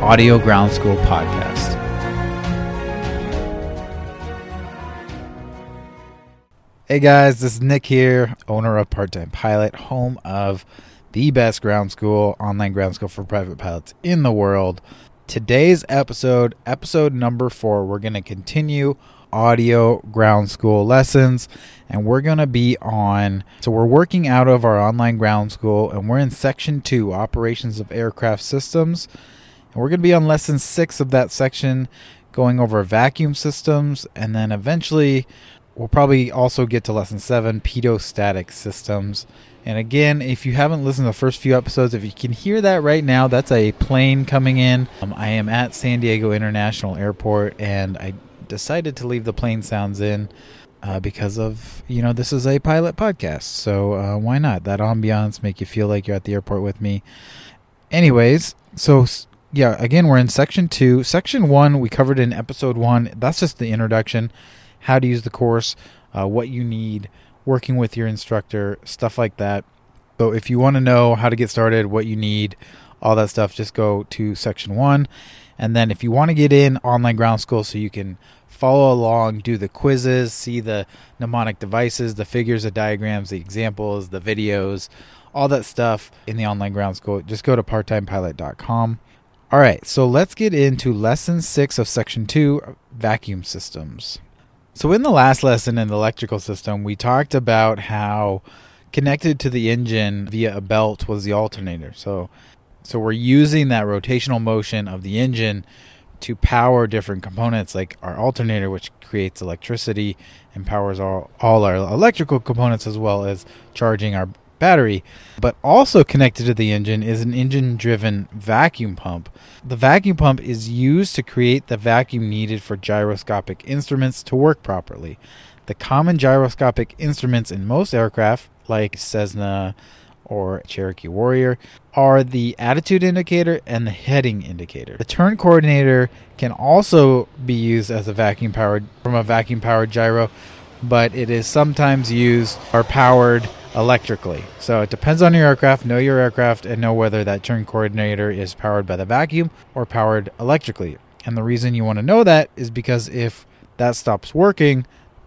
Audio Ground School podcast. Hey guys, this is Nick here, owner of Part Time Pilot, home of the best ground school, online ground school for private pilots in the world. Today's episode, episode number four, we're going to continue audio ground school lessons and we're going to be on so we're working out of our online ground school and we're in section 2 operations of aircraft systems and we're going to be on lesson 6 of that section going over vacuum systems and then eventually we'll probably also get to lesson 7 pitot-static systems and again, if you haven't listened to the first few episodes, if you can hear that right now, that's a plane coming in. Um, I am at San Diego International Airport, and I decided to leave the plane sounds in uh, because of you know this is a pilot podcast, so uh, why not? That ambiance make you feel like you're at the airport with me. Anyways, so yeah, again, we're in section two. Section one we covered in episode one. That's just the introduction, how to use the course, uh, what you need working with your instructor, stuff like that. So if you want to know how to get started, what you need, all that stuff, just go to section one. And then if you want to get in online ground school so you can follow along, do the quizzes, see the mnemonic devices, the figures, the diagrams, the examples, the videos, all that stuff in the online ground school, just go to parttimepilot.com. All right, so let's get into lesson six of section two vacuum systems. So, in the last lesson in the electrical system, we talked about how connected to the engine via a belt was the alternator. So, so we're using that rotational motion of the engine to power different components like our alternator, which creates electricity and powers all, all our electrical components as well as charging our battery. But also connected to the engine is an engine driven vacuum pump. The vacuum pump is used to create the vacuum needed for gyroscopic instruments to work properly. The common gyroscopic instruments in most aircraft, like Cessna or Cherokee Warrior, are the attitude indicator and the heading indicator. The turn coordinator can also be used as a vacuum powered from a vacuum powered gyro, but it is sometimes used or powered electrically. So it depends on your aircraft. Know your aircraft and know whether that turn coordinator is powered by the vacuum or powered electrically. And the reason you want to know that is because if that stops working,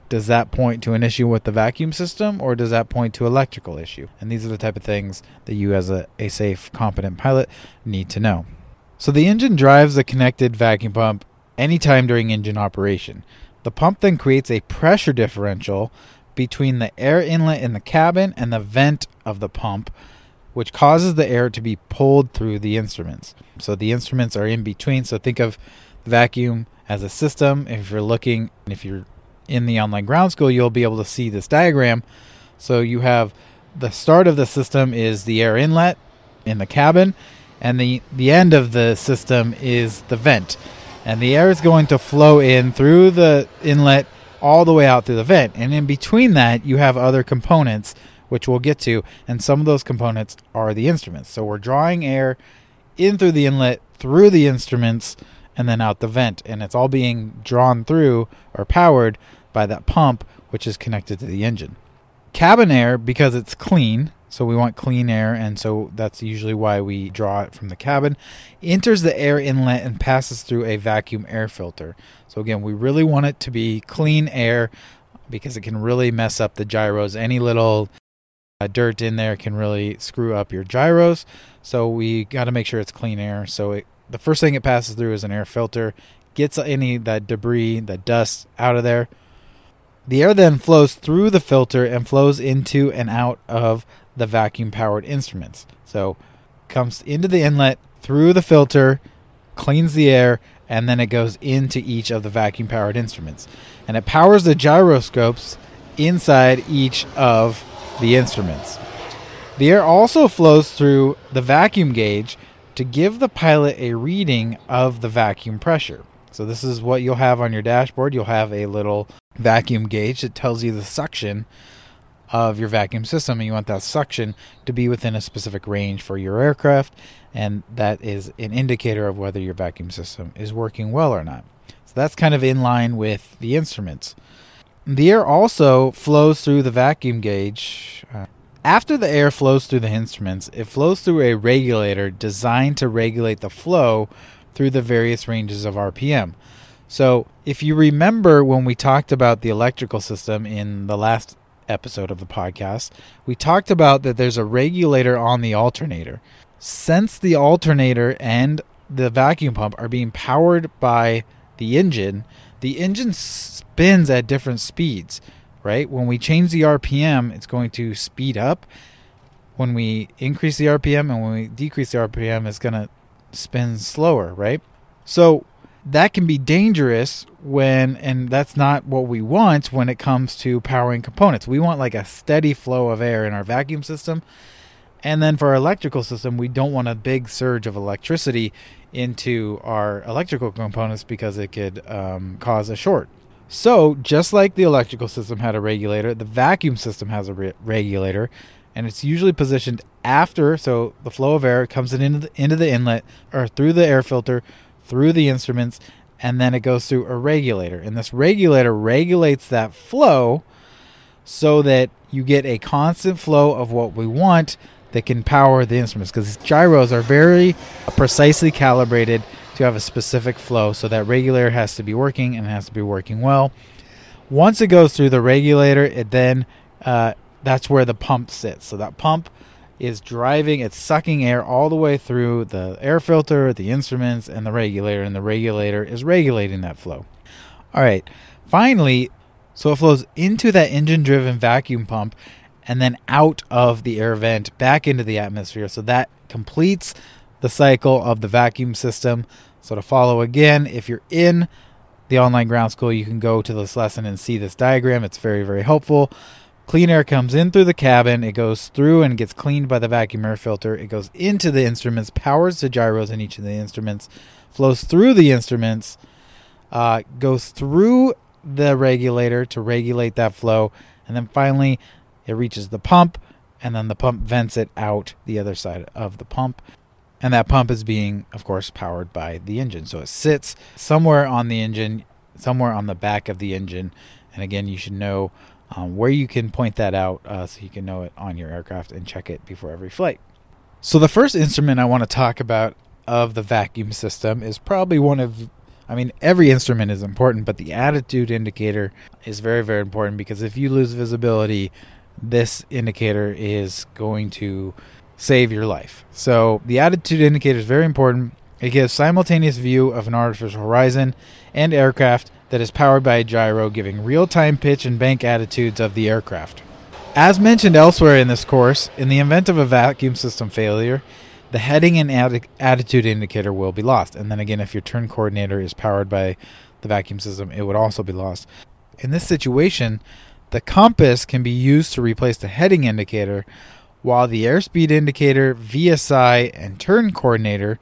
does that point to an issue with the vacuum system or does that point to electrical issue? And these are the type of things that you as a, a safe, competent pilot need to know. So the engine drives the connected vacuum pump anytime during engine operation. The pump then creates a pressure differential between the air inlet in the cabin and the vent of the pump, which causes the air to be pulled through the instruments. So the instruments are in between. So think of vacuum as a system. If you're looking, if you're in the online ground school, you'll be able to see this diagram. So you have the start of the system is the air inlet in the cabin, and the, the end of the system is the vent. And the air is going to flow in through the inlet all the way out through the vent. And in between that, you have other components, which we'll get to. And some of those components are the instruments. So we're drawing air in through the inlet, through the instruments, and then out the vent. And it's all being drawn through or powered by that pump, which is connected to the engine. Cabin air, because it's clean, so we want clean air, and so that's usually why we draw it from the cabin. Enters the air inlet and passes through a vacuum air filter. So again, we really want it to be clean air because it can really mess up the gyros. Any little uh, dirt in there can really screw up your gyros. So we got to make sure it's clean air. So it the first thing it passes through is an air filter, gets any that debris, that dust out of there. The air then flows through the filter and flows into and out of the vacuum powered instruments. So comes into the inlet through the filter, cleans the air, and then it goes into each of the vacuum powered instruments. And it powers the gyroscopes inside each of the instruments. The air also flows through the vacuum gauge to give the pilot a reading of the vacuum pressure. So, this is what you'll have on your dashboard. You'll have a little vacuum gauge that tells you the suction of your vacuum system, and you want that suction to be within a specific range for your aircraft, and that is an indicator of whether your vacuum system is working well or not. So, that's kind of in line with the instruments. The air also flows through the vacuum gauge. Uh, after the air flows through the instruments, it flows through a regulator designed to regulate the flow through the various ranges of RPM. So, if you remember when we talked about the electrical system in the last episode of the podcast, we talked about that there's a regulator on the alternator. Since the alternator and the vacuum pump are being powered by the engine, the engine spins at different speeds, right? When we change the RPM, it's going to speed up. When we increase the RPM and when we decrease the RPM, it's going to spin slower, right? So that can be dangerous when, and that's not what we want when it comes to powering components. We want like a steady flow of air in our vacuum system. And then for our electrical system, we don't want a big surge of electricity into our electrical components because it could um, cause a short. So, just like the electrical system had a regulator, the vacuum system has a re- regulator, and it's usually positioned after. So, the flow of air comes into the, into the inlet or through the air filter, through the instruments, and then it goes through a regulator. And this regulator regulates that flow so that you get a constant flow of what we want that can power the instruments because gyros are very precisely calibrated to have a specific flow. So that regulator has to be working and has to be working well. Once it goes through the regulator, it then uh, that's where the pump sits. So that pump is driving, it's sucking air all the way through the air filter, the instruments, and the regulator, and the regulator is regulating that flow. All right, finally, so it flows into that engine driven vacuum pump and then out of the air vent back into the atmosphere. So that completes the cycle of the vacuum system. So to follow again, if you're in the online ground school, you can go to this lesson and see this diagram. It's very, very helpful. Clean air comes in through the cabin. It goes through and gets cleaned by the vacuum air filter. It goes into the instruments, powers the gyros in each of the instruments, flows through the instruments, uh, goes through the regulator to regulate that flow, and then finally it reaches the pump, and then the pump vents it out the other side of the pump. And that pump is being, of course, powered by the engine. So it sits somewhere on the engine, somewhere on the back of the engine. And again, you should know um, where you can point that out uh, so you can know it on your aircraft and check it before every flight. So, the first instrument I want to talk about of the vacuum system is probably one of I mean, every instrument is important, but the attitude indicator is very, very important because if you lose visibility, this indicator is going to save your life. So the attitude indicator is very important. It gives simultaneous view of an artificial horizon and aircraft that is powered by a gyro, giving real-time pitch and bank attitudes of the aircraft. As mentioned elsewhere in this course, in the event of a vacuum system failure, the heading and atti- attitude indicator will be lost. And then again, if your turn coordinator is powered by the vacuum system, it would also be lost. In this situation, the compass can be used to replace the heading indicator, while the airspeed indicator, VSI, and turn coordinator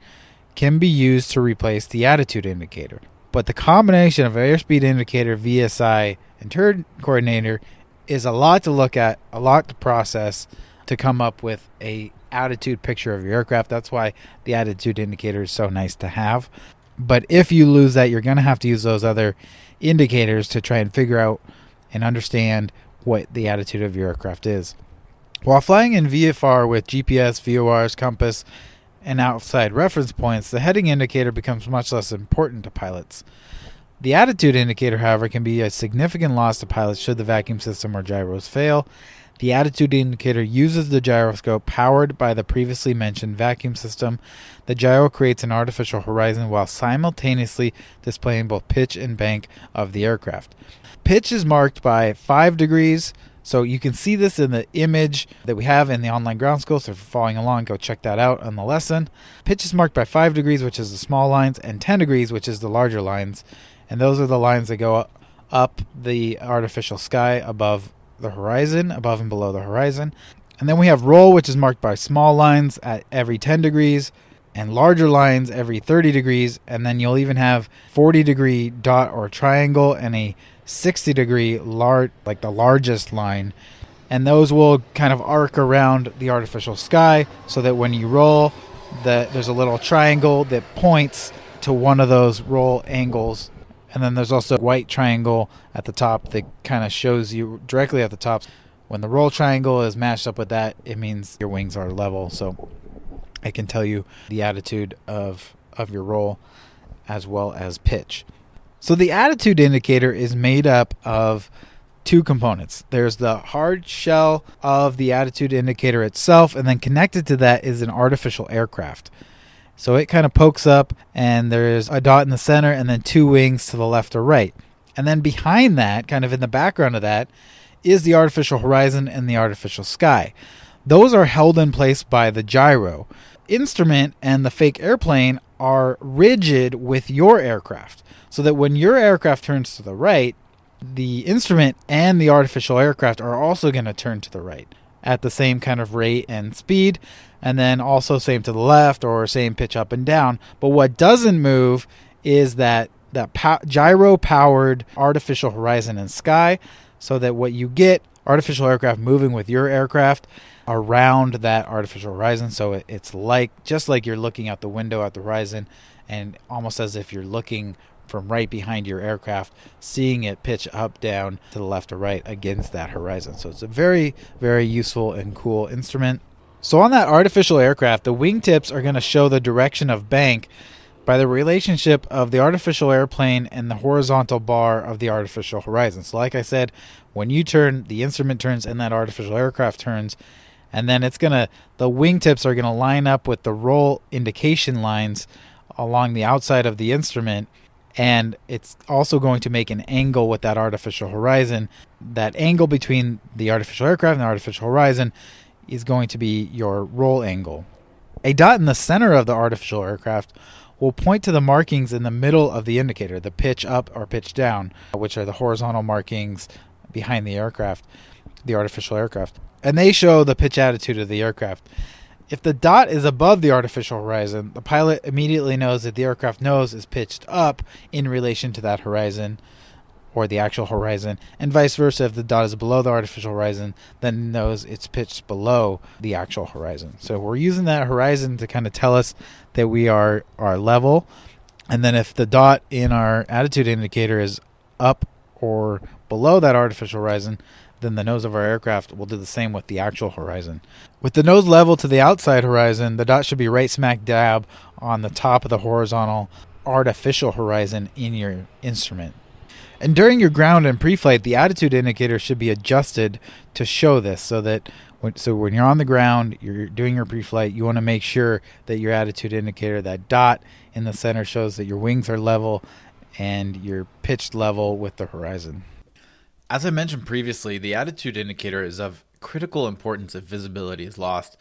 can be used to replace the attitude indicator. But the combination of airspeed indicator, VSI, and turn coordinator is a lot to look at, a lot to process to come up with a attitude picture of your aircraft. That's why the attitude indicator is so nice to have. But if you lose that, you're going to have to use those other indicators to try and figure out and understand what the attitude of your aircraft is. While flying in VFR with GPS, VORs, compass, and outside reference points, the heading indicator becomes much less important to pilots. The attitude indicator, however, can be a significant loss to pilots should the vacuum system or gyros fail. The attitude indicator uses the gyroscope powered by the previously mentioned vacuum system. The gyro creates an artificial horizon while simultaneously displaying both pitch and bank of the aircraft. Pitch is marked by 5 degrees, so you can see this in the image that we have in the online ground school. So if you're following along, go check that out on the lesson. Pitch is marked by 5 degrees, which is the small lines, and 10 degrees, which is the larger lines. And those are the lines that go up the artificial sky above the horizon, above and below the horizon. And then we have roll, which is marked by small lines at every 10 degrees and larger lines every 30 degrees. And then you'll even have 40 degree dot or triangle and a 60 degree large, like the largest line. And those will kind of arc around the artificial sky so that when you roll, that there's a little triangle that points to one of those roll angles and then there's also a white triangle at the top that kind of shows you directly at the top. When the roll triangle is matched up with that, it means your wings are level. So it can tell you the attitude of of your roll as well as pitch. So the attitude indicator is made up of two components. There's the hard shell of the attitude indicator itself, and then connected to that is an artificial aircraft. So it kind of pokes up, and there's a dot in the center, and then two wings to the left or right. And then behind that, kind of in the background of that, is the artificial horizon and the artificial sky. Those are held in place by the gyro. Instrument and the fake airplane are rigid with your aircraft, so that when your aircraft turns to the right, the instrument and the artificial aircraft are also going to turn to the right at the same kind of rate and speed and then also same to the left or same pitch up and down. But what doesn't move is that that gyro powered artificial horizon and sky so that what you get artificial aircraft moving with your aircraft around that artificial horizon so it, it's like just like you're looking out the window at the horizon and almost as if you're looking from right behind your aircraft, seeing it pitch up, down to the left or right against that horizon. So it's a very, very useful and cool instrument. So on that artificial aircraft, the wingtips are going to show the direction of bank by the relationship of the artificial airplane and the horizontal bar of the artificial horizon. So like I said, when you turn, the instrument turns and that artificial aircraft turns, and then it's to the wingtips are to line up with the roll indication lines along the outside of the instrument and it's also going to make an angle with that artificial horizon. That angle between the artificial aircraft and the artificial horizon is going to be your roll angle. A dot in the center of the artificial aircraft will point to the markings in the middle of the indicator, the pitch up or pitch down, which are the horizontal markings behind the aircraft, the artificial aircraft. And they show the pitch attitude of the aircraft. If the dot is above the artificial horizon, the pilot immediately knows that the aircraft nose is pitched up in relation to that horizon or the actual horizon, and vice versa. If the dot is below the artificial horizon, then knows it's pitched below the actual horizon. So we're using that horizon to kind of tell us that we are our level. And then if the dot in our attitude indicator is up or below that artificial horizon, then the nose of our aircraft will do the same with the actual horizon. With the nose level to the outside horizon, the dot should be right smack dab on the top of the horizontal artificial horizon in your instrument. And during your ground and pre-flight, the attitude indicator should be adjusted to show this so that when, so when you're on the ground, you're doing your pre-flight, you want to make sure that your attitude indicator, that dot in the center shows that your wings are level and you're pitched level with the horizon. As I mentioned previously, the attitude indicator is of critical importance if visibility is lost,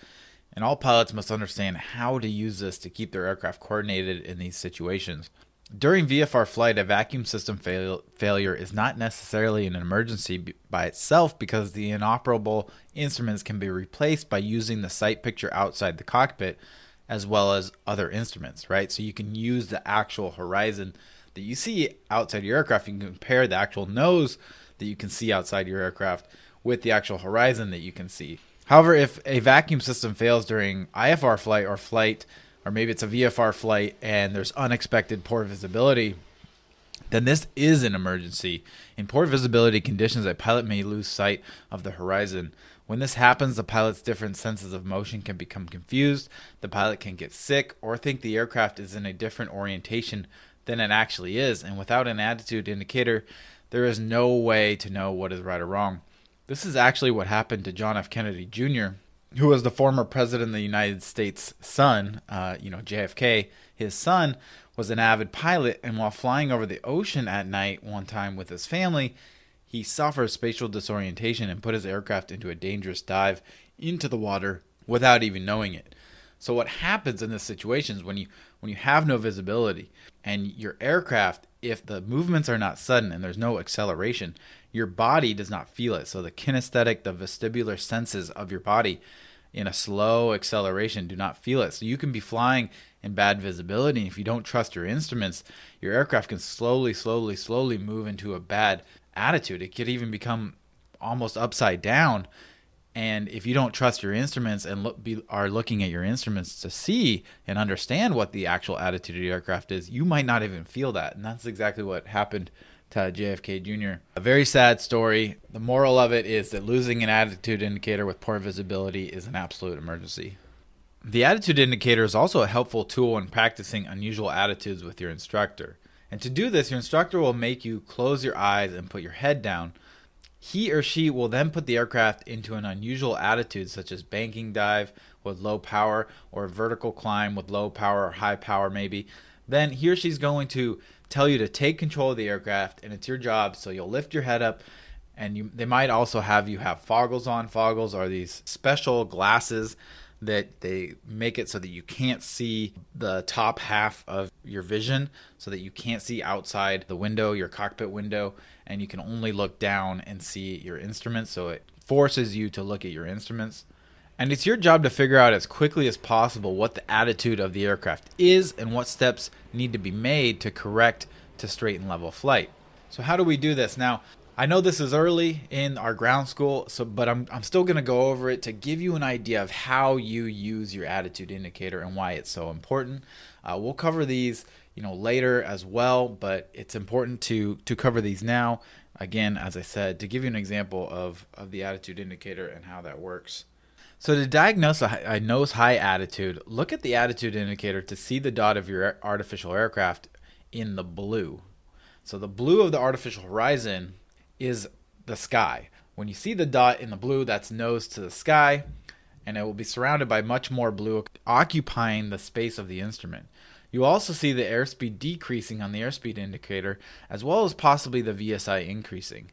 and all pilots must understand how to use this to keep their aircraft coordinated in these situations. During VFR flight, a vacuum system fail- failure is not necessarily an emergency by itself because the inoperable instruments can be replaced by using the sight picture outside the cockpit as well as other instruments, right? So you can use the actual horizon that you see outside your aircraft. You can compare the actual nose that you can see outside your aircraft with the actual horizon that you can see. However, if a vacuum system fails during IFR flight or flight, or maybe it's a VFR flight and there's unexpected poor visibility, then this is an emergency. In poor visibility conditions, a pilot may lose sight of the horizon. When this happens, the pilot's different senses of motion can become confused. The pilot can get sick or think the aircraft is in a different orientation than it actually is. And without an attitude indicator, there is no way to know what is right or wrong. This is actually what happened to John F. Kennedy Jr., who was the former president of the United States' son, uh, you know, JFK. His son was an avid pilot, and while flying over the ocean at night one time with his family, he suffered spatial disorientation and put his aircraft into a dangerous dive into the water without even knowing it. So what happens in this situation is when you when you have no visibility and your aircraft if the movements are not sudden and there's no acceleration, your body does not feel it. So the kinesthetic, the vestibular senses of your body in a slow acceleration do not feel it. So you can be flying in bad visibility. If you don't trust your instruments, your aircraft can slowly, slowly, slowly move into a bad attitude. It could even become almost upside down. And if you don't trust your instruments and look, be, are looking at your instruments to see and understand what the actual attitude of the aircraft is, you might not even feel that. And that's exactly what happened to JFK Jr. A very sad story. The moral of it is that losing an attitude indicator with poor visibility is an absolute emergency. The attitude indicator is also a helpful tool in practicing unusual attitudes with your instructor. And to do this, your instructor will make you close your eyes and put your head down. He or she will then put the aircraft into an unusual attitude, such as banking dive with low power or vertical climb with low power or high power, maybe. Then he or she's going to tell you to take control of the aircraft, and it's your job. So you'll lift your head up, and you, they might also have you have foggles on. Foggles are these special glasses that they make it so that you can't see the top half of your vision, so that you can't see outside the window, your cockpit window, and you can only look down and see your instruments. So it forces you to look at your instruments. And it's your job to figure out as quickly as possible what the attitude of the aircraft is and what steps need to be made to correct to straight and level flight. So how do we do this? Now, I know this is early in our ground school, so but I'm I'm still going to go over it to give you an idea of how you use your attitude indicator and why it's so important. Uh, we'll cover these, you know, later as well, but it's important to to cover these now. Again, as I said, to give you an example of of the attitude indicator and how that works. So to diagnose a, a, nose high attitude, look at the attitude indicator to see the dot of your artificial aircraft in the blue. So the blue of the artificial horizon is the sky. When you see the dot in the blue, that's nose to the sky, and it will be surrounded by much more blue occupying the space of the instrument. You also see the airspeed decreasing on the airspeed indicator, as well as possibly the VSI increasing.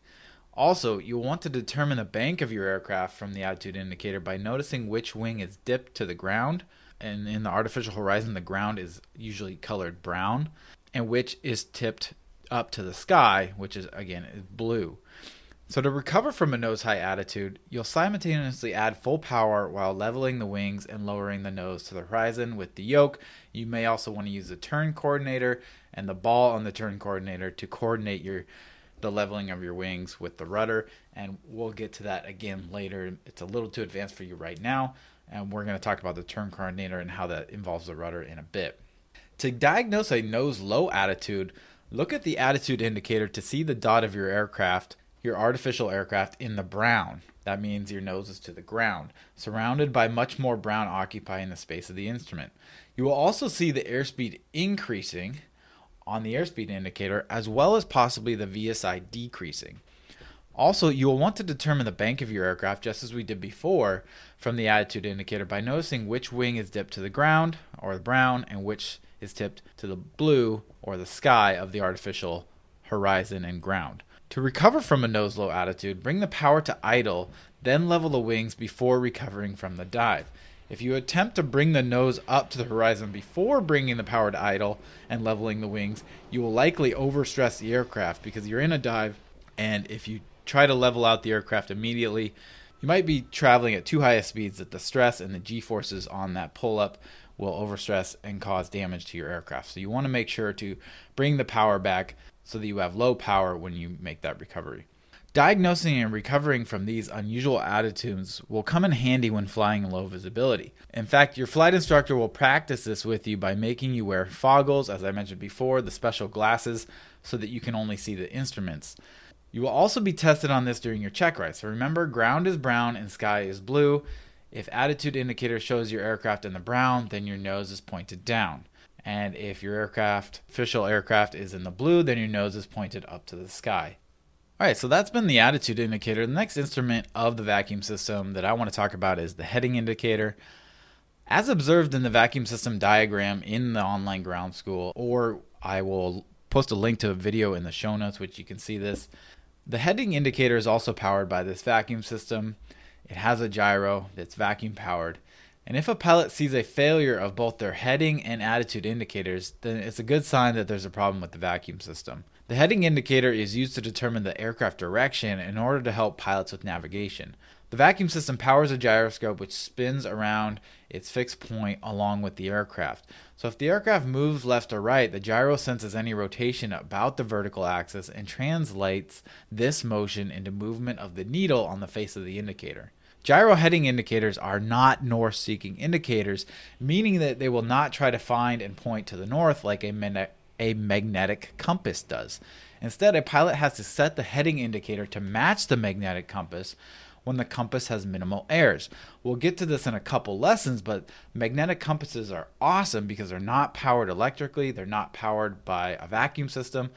Also, you'll want to determine the bank of your aircraft from the attitude indicator by noticing which wing is dipped to the ground. And in the artificial horizon, the ground is usually colored brown, and which is tipped up to the sky, which is again is blue. So to recover from a nose high attitude, you'll simultaneously add full power while leveling the wings and lowering the nose to the horizon with the yoke. You may also want to use the turn coordinator and the ball on the turn coordinator to coordinate your the leveling of your wings with the rudder, and we'll get to that again later. It's a little too advanced for you right now, and we're going to talk about the turn coordinator and how that involves the rudder in a bit. To diagnose a nose low attitude, look at the attitude indicator to see the dot of your aircraft, your artificial aircraft, in the brown. That means your nose is to the ground, surrounded by much more brown occupying the space of the instrument. You will also see the airspeed increasing on the airspeed indicator, as well as possibly the VSI decreasing. Also, you will want to determine the bank of your aircraft, just as we did before, from the attitude indicator by noticing which wing is dipped to the ground, or the brown, and which is tipped to the blue, or the sky of the artificial horizon and ground. To recover from a nose low attitude, bring the power to idle, then level the wings before recovering from the dive. If you attempt to bring the nose up to the horizon before bringing the power to idle and leveling the wings, you will likely overstress the aircraft because you're in a dive, and if you try to level out the aircraft immediately, you might be traveling at too high a speeds that the stress and the g forces on that pull up will overstress and cause damage to your aircraft. So you want to make sure to bring the power back so that you have low power when you make that recovery. Diagnosing and recovering from these unusual attitudes will come in handy when flying in low visibility. In fact, your flight instructor will practice this with you by making you wear foggles, as I mentioned before, the special glasses, so that you can only see the instruments. You will also be tested on this during your check ride. So remember, ground is brown and sky is blue. If attitude indicator shows your aircraft in the brown, then your nose is pointed down. And if your aircraft, official aircraft, is in the blue, then your nose is pointed up to the sky. All right, so that's been the attitude indicator. The next instrument of the vacuum system that I want to talk about is the heading indicator. As observed in the vacuum system diagram in the online ground school, or I will post a link to a video in the show notes, which you can see this. The heading indicator is also powered by this vacuum system. It has a gyro that's vacuum powered. And if a pilot sees a failure of both their heading and attitude indicators, then it's a good sign that there's a problem with the vacuum system. The heading indicator is used to determine the aircraft direction in order to help pilots with navigation. The vacuum system powers a gyroscope which spins around its fixed point along with the aircraft. So if the aircraft moves left or right, the gyro senses any rotation about the vertical axis and translates this motion into movement of the needle on the face of the indicator. Gyro heading indicators are not north seeking indicators, meaning that they will not try to find and point to the north like a, a magnetic compass does. Instead, a pilot has to set the heading indicator to match the magnetic compass when the compass has minimal errors. We'll get to this in a couple lessons, but magnetic compasses are awesome because they're not powered electrically, they're not powered by a vacuum system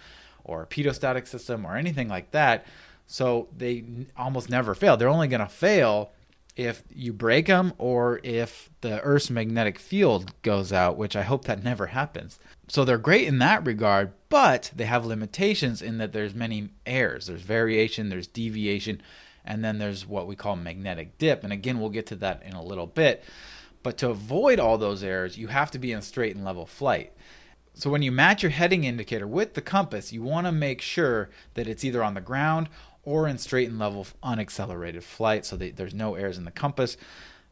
or a pitot-static system or anything like that. So they almost never fail. They're only going to fail if you break them or if the Earth's magnetic field goes out, which I hope that never happens. So they're great in that regard, but they have limitations in that there's many errors. There's variation, there's deviation, and then there's what we call magnetic dip. And again, we'll get to that in a little bit. But to avoid all those errors, you have to be in straight and level flight. So when you match your heading indicator with the compass, you want to make sure that it's either on the ground or in straight and level unaccelerated flight so that there's no errors in the compass.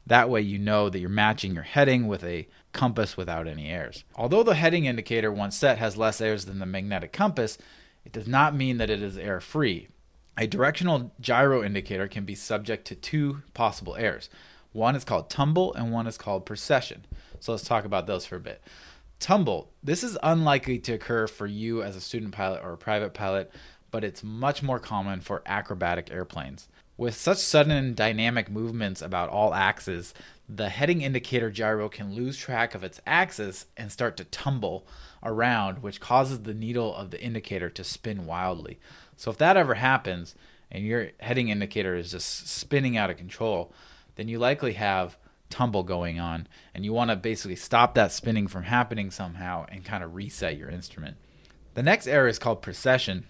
That way you know that you're matching your heading with a compass without any errors. Although the heading indicator once set has less errors than the magnetic compass, it does not mean that it is error free. A directional gyro indicator can be subject to two possible errors. One is called tumble and one is called precession. So let's talk about those for a bit. Tumble. This is unlikely to occur for you as a student pilot or a private pilot but it's much more common for acrobatic airplanes. With such sudden and dynamic movements about all axes, the heading indicator gyro can lose track of its axis and start to tumble around, which causes the needle of the indicator to spin wildly. So, if that ever happens and your heading indicator is just spinning out of control, then you likely have tumble going on, and you want to basically stop that spinning from happening somehow and kind of reset your instrument. The next error is called precession,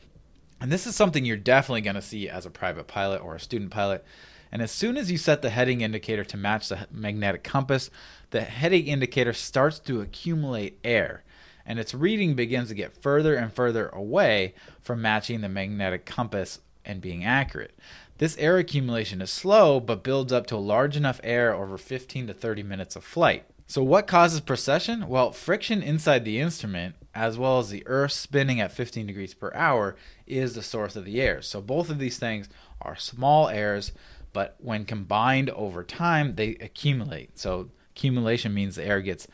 and this is something you're definitely going to see as a private pilot or a student pilot. And as soon as you set the heading indicator to match the magnetic compass, the heading indicator starts to accumulate air. And its reading begins to get further and further away from matching the magnetic compass and being accurate. This air accumulation is slow, but builds up to a large enough air over 15 to 30 minutes of flight. So, what causes precession? Well, friction inside the instrument, as well as the Earth spinning at 15 degrees per hour, is the source of the air. So, both of these things are small airs, but when combined over time, they accumulate. So, accumulation means the air gets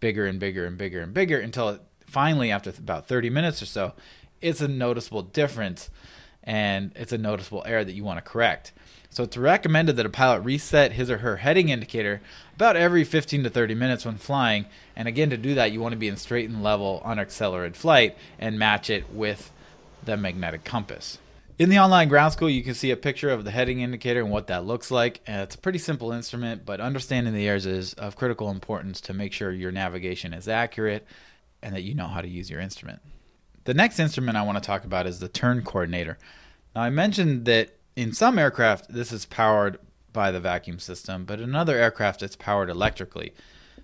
bigger and bigger and bigger and bigger until it, finally, after about 30 minutes or so, it's a noticeable difference and it's a noticeable error that you want to correct. So it's recommended that a pilot reset his or her heading indicator about every 15 to 30 minutes when flying. And again, to do that, you want to be in straight and level on accelerated flight and match it with the magnetic compass. In the online ground school, you can see a picture of the heading indicator and what that looks like. And it's a pretty simple instrument, but understanding the errors is of critical importance to make sure your navigation is accurate and that you know how to use your instrument. The next instrument I want to talk about is the turn coordinator. Now, I mentioned that in some aircraft, this is powered by the vacuum system, but in other aircraft, it's powered electrically.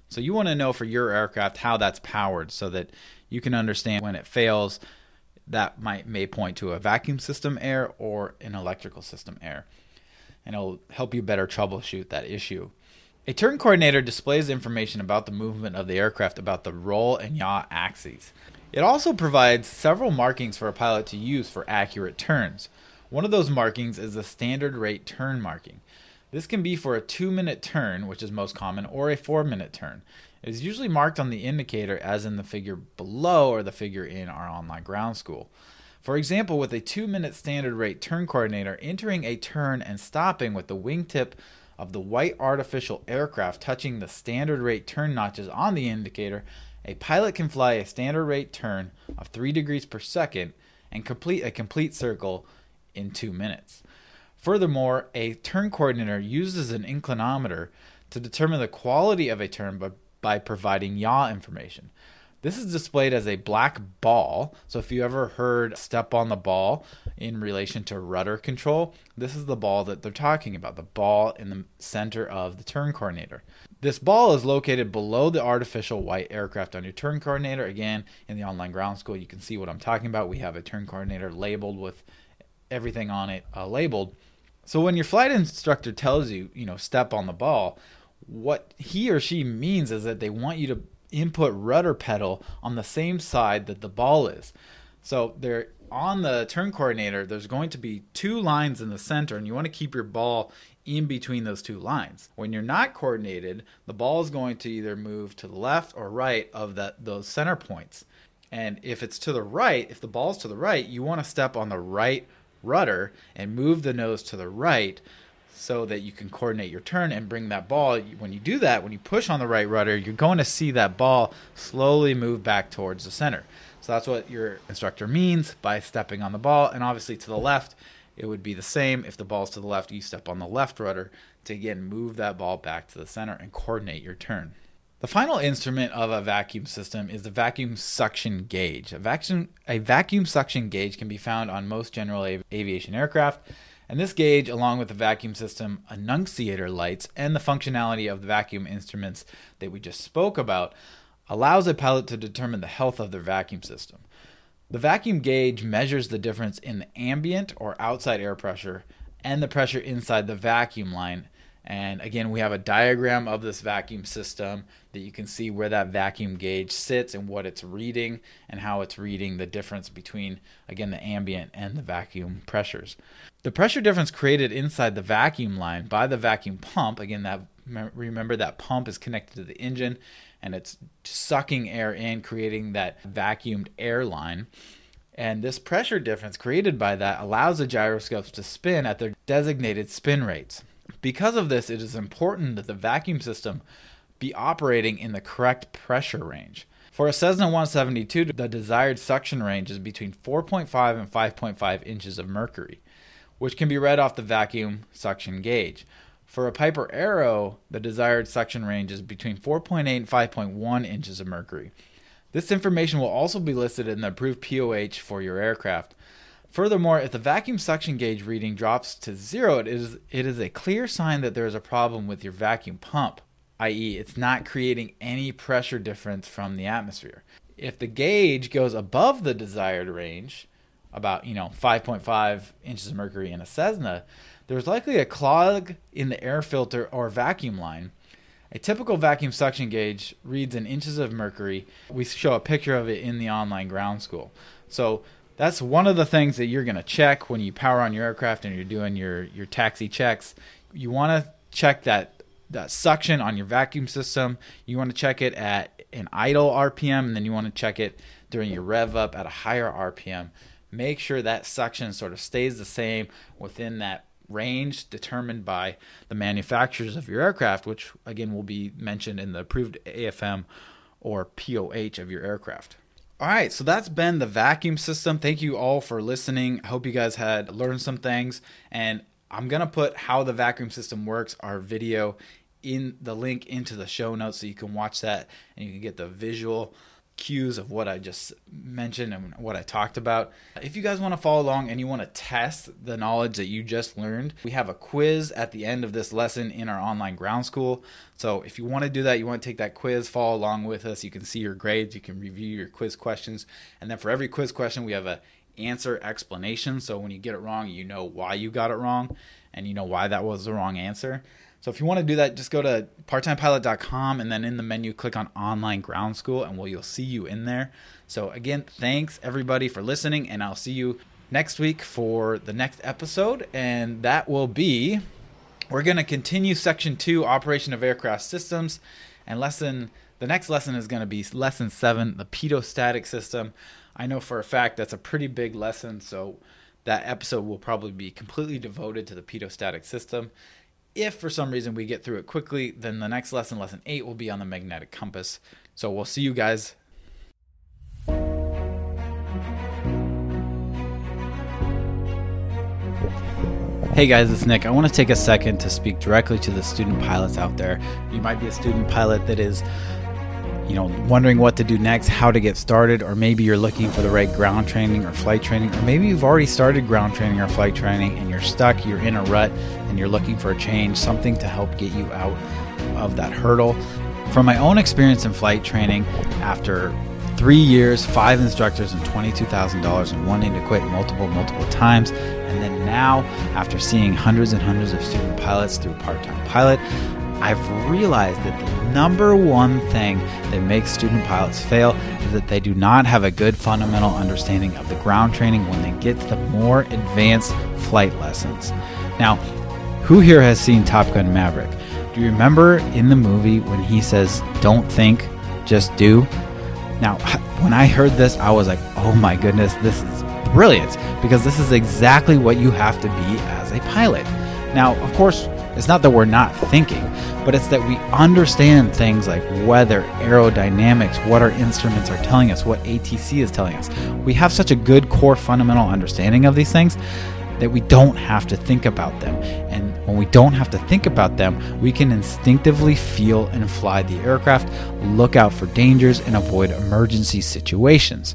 So you want to know for your aircraft how that's powered so that you can understand when it fails, that might may point to a vacuum system error or an electrical system error. And it'll help you better troubleshoot that issue. A turn coordinator displays information about the movement of the aircraft about the roll and yaw axes. It also provides several markings for a pilot to use for accurate turns. One of those markings is the standard rate turn marking. This can be for a two minute turn, which is most common, or a four minute turn. It is usually marked on the indicator as in the figure below or the figure in our online ground school. For example, with a two minute standard rate turn coordinator, entering a turn and stopping with the wingtip of the white artificial aircraft touching the standard rate turn notches on the indicator, a pilot can fly a standard rate turn of 3 degrees per second and complete a complete circle in two minutes. Furthermore, a turn coordinator uses an inclinometer to determine the quality of a turn by, by providing yaw information. This is displayed as a black ball. So if you ever heard step on the ball in relation to rudder control, this is the ball that they're talking about, the ball in the center of the turn coordinator. This ball is located below the artificial white aircraft on your turn coordinator. Again, in the online ground school, you can see what I'm talking about. We have a turn coordinator labeled with everything on it uh, labeled. So when your flight instructor tells you, you know, step on the ball, what he or she means is that they want you to input rudder pedal on the same side that the ball is. So they're on the turn coordinator, there's going to be two lines in the center, and you want to keep your ball in between those two lines. When you're not coordinated, the ball is going to either move to the left or right of that those center points. And if it's to the right, if the ball's to the right, you want to step on the right rudder and move the nose to the right so that you can coordinate your turn and bring that ball. When you do that, when you push on the right rudder, you're going to see that ball slowly move back towards the center. So that's what your instructor means by stepping on the ball. And obviously to the left, it would be the same. If the ball's to the left, you step on the left rudder to again move that ball back to the center and coordinate your turn. The final instrument of a vacuum system is the vacuum suction gauge. A vacuum, a vacuum suction gauge can be found on most general aviation aircraft and this gauge, along with the vacuum system annunciator lights and the functionality of the vacuum instruments that we just spoke about, allows a pilot to determine the health of their vacuum system. The vacuum gauge measures the difference in the ambient or outside air pressure and the pressure inside the vacuum line and again, we have a diagram of this vacuum system that you can see where that vacuum gauge sits and what it's reading and how it's reading the difference between, again, the ambient and the vacuum pressures. The pressure difference created inside the vacuum line by the vacuum pump, again, that remember that pump is connected to the engine and it's sucking air in, creating that vacuumed air line. And this pressure difference created by that allows the gyroscopes to spin at their designated spin rates. Because of this, it is important that the vacuum system be operating in the correct pressure range. For a Cessna 172, the desired suction range is between 4.5 and 5.5 inches of mercury, which can be read off the vacuum suction gauge. For a Piper Arrow, the desired suction range is between 4.8 and 5.1 inches of mercury. This information will also be listed in the approved POH for your aircraft. Furthermore, if the vacuum suction gauge reading drops to zero, it is, it is a clear sign that there is a problem with your vacuum pump, i.e., it's not creating any pressure difference from the atmosphere. If the gauge goes above the desired range, about you know 5.5 inches of mercury in a Cessna, there's likely a clog in the air filter or vacuum line. A typical vacuum suction gauge reads in inches of mercury. We show a picture of it in the online ground school. So that's one of the things that you're going to check when you power on your aircraft and you're doing your your taxi checks. You want to check that that suction on your vacuum system. You want to check it at an idle RPM, and then you want to check it during your rev up at a higher RPM. Make sure that suction sort of stays the same within that range determined by the manufacturers of your aircraft, which again will be mentioned in the approved AFM or POH of your aircraft. All right, so that's been the vacuum system. Thank you all for listening. I hope you guys had learned some things. And I'm going to put how the vacuum system works, our video, in the link into the show notes so you can watch that and you can get the visual cues of what I just mentioned and what I talked about. If you guys want to follow along and you want to test the knowledge that you just learned, we have a quiz at the end of this lesson in our online ground school. So if you want to do that, you want to take that quiz, follow along with us. You can see your grades, you can review your quiz questions, and then for every quiz question, we have a answer explanation. So when you get it wrong, you know why you got it wrong and you know why that was the wrong answer. So if you want to do that, just go to parttimepilot.com and then in the menu click on online ground school and we'll you'll see you in there. So again, thanks everybody for listening and I'll see you next week for the next episode and that will be we're going to continue section 2 operation of aircraft systems and lesson the next lesson is going to be lesson 7 the pitot-static system. I know for a fact that's a pretty big lesson so that episode will probably be completely devoted to the pitot-static system if for some reason we get through it quickly, then the next lesson, lesson eight, will be on the magnetic compass. So we'll see you guys Hey guys, it's Nick. I want to take a second to speak directly to the student pilots out there. You might be a student pilot that is you know, wondering what to do next, how to get started, or maybe you're looking for the right ground training or flight training, or maybe you've already started ground training or flight training and you're stuck, you're in a rut, and you're looking for a change, something to help get you out of that hurdle. From my own experience in flight training, after three years, five instructors, and $22,000, and wanting to quit multiple, multiple times, and then now, after seeing hundreds and hundreds of student pilots through Part Time Pilot, I've realized that the number one thing that makes student pilots fail is that they do not have a good fundamental understanding of the ground training when they get to the more advanced flight lessons. Now, who here has seen Top Gun Maverick? Do you remember in the movie when he says, Don't think, just do? Now, when I heard this, I was like, Oh my goodness, this is brilliant because this is exactly what you have to be as a pilot. Now, of course, it's not that we're not thinking, but it's that we understand things like weather, aerodynamics, what our instruments are telling us, what ATC is telling us. We have such a good core fundamental understanding of these things that we don't have to think about them. And when we don't have to think about them, we can instinctively feel and fly the aircraft, look out for dangers, and avoid emergency situations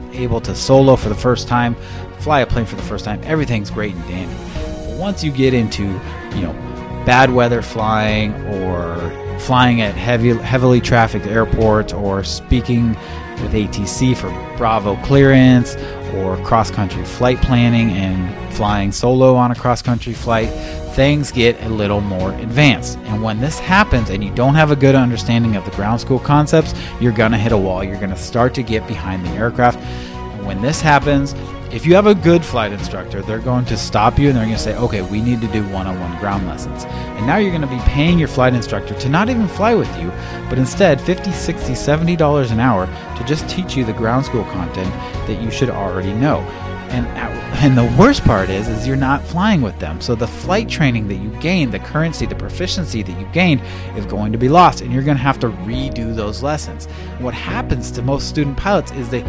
able to solo for the first time fly a plane for the first time, everything's great and dandy. But once you get into, you know, bad weather flying or flying at heavy, heavily trafficked airports or speaking with ATC for Bravo clearance or cross country flight planning and flying solo on a cross country flight, things get a little more advanced. And when this happens and you don't have a good understanding of the ground school concepts, you're going to hit a wall. You're going to start to get behind the aircraft. And when this happens, if you have a good flight instructor, they're going to stop you and they're going to say, okay, we need to do one on one ground lessons. And now you're going to be paying your flight instructor to not even fly with you, but instead 50, 60, 70 dollars an hour to just teach you the ground school content that you should already know. And and the worst part is is you're not flying with them. So the flight training that you gained, the currency, the proficiency that you gained is going to be lost and you're going to have to redo those lessons. What happens to most student pilots is they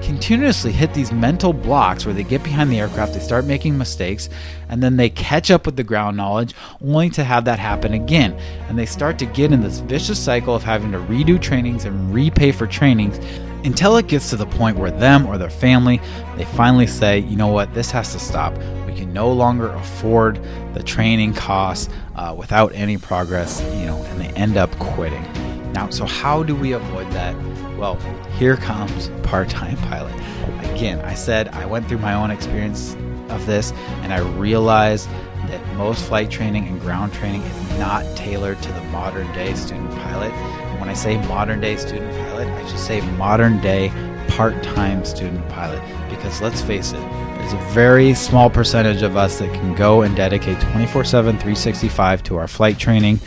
continuously hit these mental blocks where they get behind the aircraft, they start making mistakes, and then they catch up with the ground knowledge only to have that happen again. And they start to get in this vicious cycle of having to redo trainings and repay for trainings until it gets to the point where them or their family they finally say you know what this has to stop we can no longer afford the training costs uh, without any progress you know and they end up quitting now so how do we avoid that well, here comes part time pilot. Again, I said I went through my own experience of this and I realized that most flight training and ground training is not tailored to the modern day student pilot. When I say modern day student pilot, I should say modern day part time student pilot because let's face it, there's a very small percentage of us that can go and dedicate 24 7, 365 to our flight training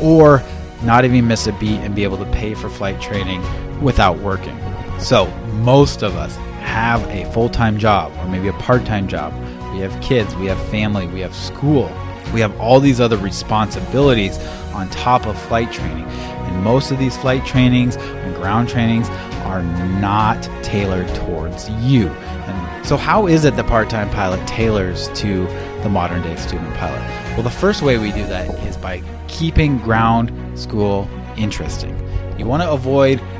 or not even miss a beat and be able to pay for flight training without working. So, most of us have a full time job or maybe a part time job. We have kids, we have family, we have school, we have all these other responsibilities on top of flight training. And most of these flight trainings and ground trainings are not tailored towards you. And so, how is it the part time pilot tailors to the modern day student pilot? Well, the first way we do that is by keeping ground school interesting. You want to avoid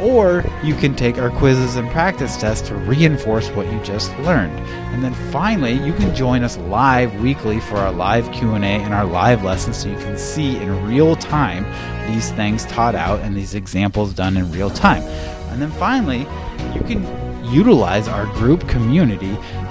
or you can take our quizzes and practice tests to reinforce what you just learned. And then finally, you can join us live weekly for our live Q&A and our live lessons so you can see in real time these things taught out and these examples done in real time. And then finally, you can utilize our group community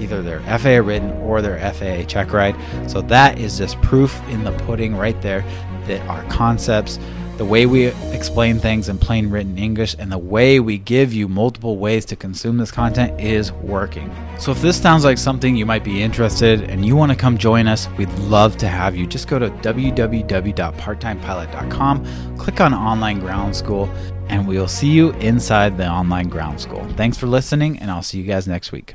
either their FAA written or their FAA check ride. So that is just proof in the pudding right there that our concepts, the way we explain things in plain written English, and the way we give you multiple ways to consume this content is working. So if this sounds like something you might be interested and you want to come join us, we'd love to have you. Just go to www.parttimepilot.com, click on online ground school, and we'll see you inside the online ground school. Thanks for listening, and I'll see you guys next week.